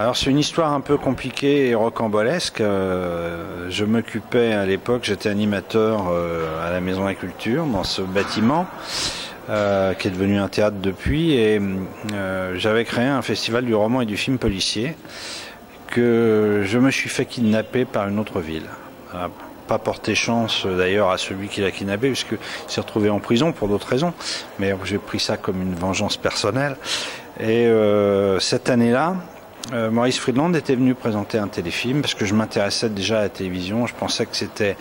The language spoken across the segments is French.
Alors c'est une histoire un peu compliquée et rocambolesque. Euh, je m'occupais à l'époque, j'étais animateur euh, à la Maison de la Culture dans ce bâtiment. Euh, qui est devenu un théâtre depuis, et j'avais créé un festival du roman et du film policier que je me suis fait kidnapper par une autre ville. Pas porté chance d'ailleurs à celui qui l'a kidnappé, puisqu'il s'est retrouvé en prison pour d'autres raisons, mais j'ai pris ça comme une vengeance personnelle. Et cette année-là, euh, Maurice Friedland était venu présenter un téléfilm parce que je m'intéressais déjà à la télévision. Je pensais que c'était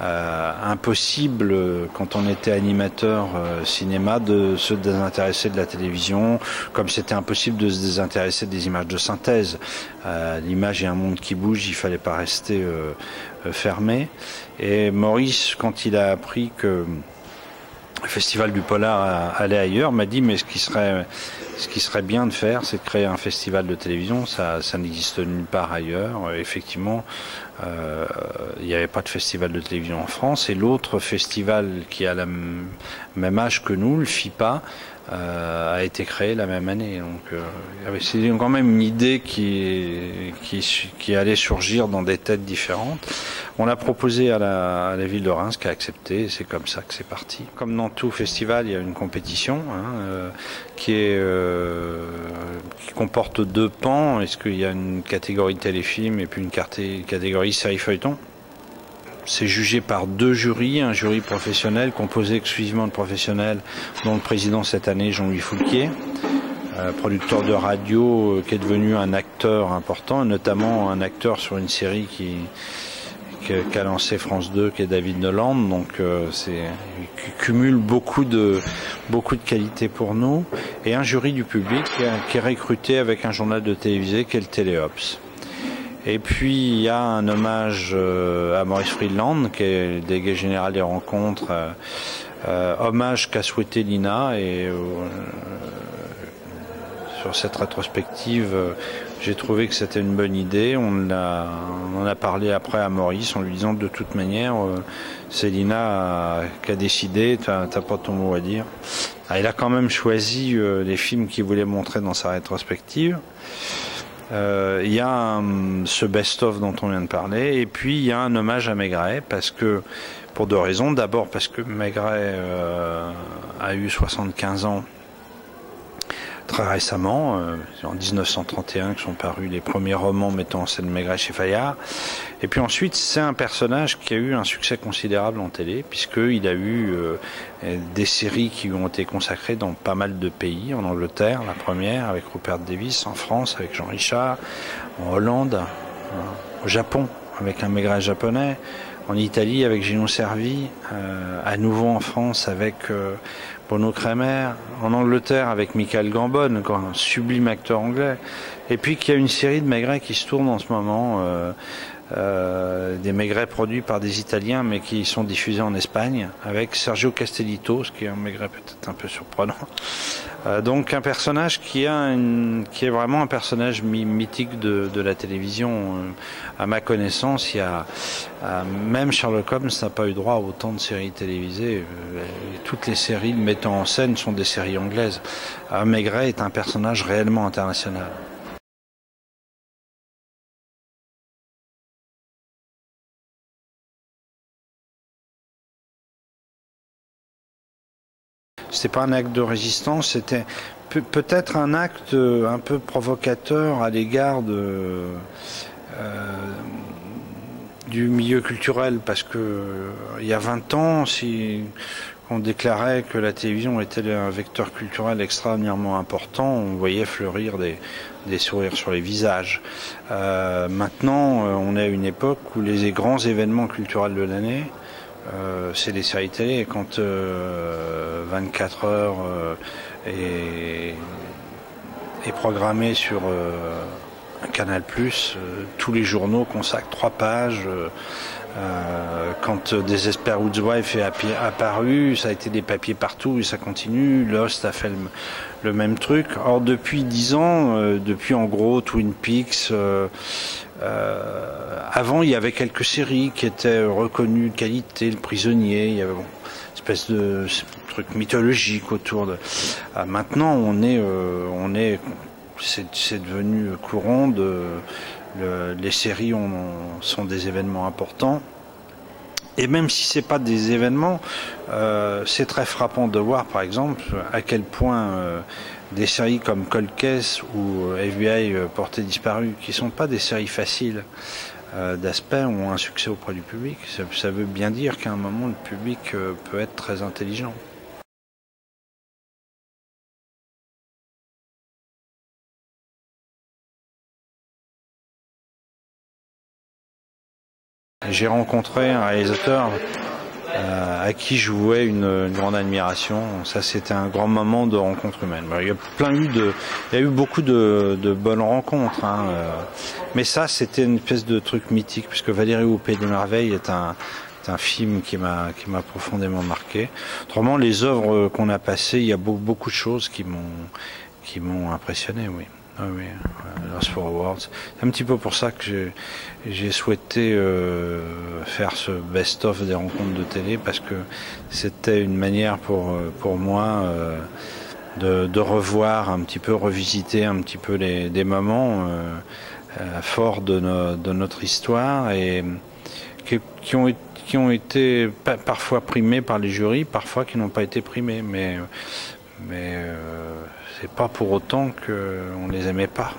euh, impossible quand on était animateur euh, cinéma de se désintéresser de la télévision, comme c'était impossible de se désintéresser des images de synthèse. L'image est un monde qui bouge, il fallait pas rester fermé. Et Maurice, quand il a appris que le festival du polar allait ailleurs, m'a dit mais ce qui serait ce qui serait bien de faire, c'est de créer un festival de télévision. Ça, n'existe nulle part ailleurs. Effectivement, euh, il n'y avait pas de festival de télévision en France. Et l'autre festival qui a le même âge que nous, le FIPA, euh, a été créé la même année. Donc, euh, c'est quand même une idée qui, qui, allait surgir dans des têtes différentes. On l'a proposé à la, ville de Reims, qui a accepté. C'est comme ça que c'est parti. Comme dans tout festival, il y a une compétition hein, euh, qui est euh, qui comporte deux pans. Est-ce qu'il y a une catégorie téléfilm et puis une catégorie série feuilleton? C'est jugé par deux jurys, un jury professionnel composé exclusivement de professionnels, dont le président cette année, Jean-Louis Foulquier, euh, producteur de radio euh, qui est devenu un acteur important, notamment un acteur sur une série qui qu'a lancé France 2, qui est David Noland, donc euh, c'est cumule beaucoup de beaucoup de qualités pour nous, et un jury du public qui est recruté avec un journal de télévisé qui est le Téléops. Et puis il y a un hommage euh, à Maurice Friedland, qui est le délégué général des rencontres, euh, euh, hommage qu'a souhaité Lina. Et sur cette rétrospective, j'ai trouvé que c'était une bonne idée. On, on en a parlé après à Maurice en lui disant de toute manière, c'est Lina qui a décidé, t'as pas ton mot à dire. Ah, il a quand même choisi les films qu'il voulait montrer dans sa rétrospective. Euh, il y a ce best-of dont on vient de parler, et puis il y a un hommage à Maigret, parce que, pour deux raisons. D'abord parce que Maigret euh, a eu 75 ans très récemment, euh, en 1931 que sont parus les premiers romans mettant en scène Maigret chez Fayard. Et puis ensuite, c'est un personnage qui a eu un succès considérable en télé, puisqu'il a eu euh, des séries qui ont été consacrées dans pas mal de pays, en Angleterre, la première avec Rupert Davis, en France avec Jean Richard, en Hollande, euh, au Japon avec un Maigret japonais, en Italie avec Gino Servi, à nouveau en France avec Bono Kremer, en Angleterre avec Michael Gambon, un sublime acteur anglais, et puis qu'il y a une série de maigrets qui se tournent en ce moment, euh, des maigrets produits par des Italiens mais qui sont diffusés en Espagne, avec Sergio Castellito, ce qui est un maigret peut-être un peu surprenant. Euh, donc un personnage qui, a une, qui est vraiment un personnage mythique de, de, la télévision. Euh, à ma connaissance, il y a, même Sherlock Holmes n'a pas eu droit à autant de séries télévisées. toutes les séries mettant en scène sont des séries anglaises. Maigret est un personnage réellement international. C'était pas un acte de résistance, c'était peut-être un acte euh, un peu provocateur à l'égard de euh, du milieu culturel parce que euh, il y a 20 ans, si on déclarait que la télévision était un vecteur culturel extraordinairement important, on voyait fleurir des, sourires sur les visages. Euh, maintenant, on est à une époque où les grands événements culturels de l'année euh, c'est des séries télé. Quand 24 euh, heures euh, est, est, programmé sur Canal tous les journaux consacrent trois pages. quand Desesper Woodswife est apparu, ça a été des papiers partout et ça continue. Lost a fait le, même truc. Or depuis dix ans, depuis en gros Twin Peaks, euh, avant, il y avait quelques séries qui étaient reconnues de qualité, Le Prisonnier, il y avait une espèce de truc mythologique autour de. Euh, maintenant, on est, euh, on est c'est devenu courant. Les séries sont des événements importants. Et même si c'est pas des événements, euh, c'est très frappant de voir, par exemple, à quel point euh, des séries comme Cold Case ou FBI Portée disparue, qui sont pas des séries faciles d'aspect, ont un succès auprès du public. ça veut bien dire qu'à un moment, le public peut être très intelligent. J'ai rencontré un réalisateur euh, à qui je vouais une, grande admiration. Ça, c'était un grand moment de rencontre humaine. Il y a plein eu de, il y a eu beaucoup de, bonnes rencontres, hein, euh. mais ça, c'était une espèce de truc mythique, puisque Valérie au Pays des Merveilles est un, un film qui m'a qui m'a profondément marqué. Autrement, les œuvres qu'on a passées, il y a beaucoup, beaucoup de choses qui m'ont qui m'ont impressionné, oui. Ah oui, Lost for Awards. C'est un petit peu pour ça que j'ai souhaité euh, faire ce best-of des rencontres de télé parce que c'était une manière pour, pour moi euh, de, de, revoir un petit peu, revisiter un petit peu les, des moments euh, forts de, de, notre histoire et qui, qui, ont, qui ont été parfois primés par les jurys, parfois qui n'ont pas été primés. Mais, mais c'est pas pour autant qu'on les aimait pas.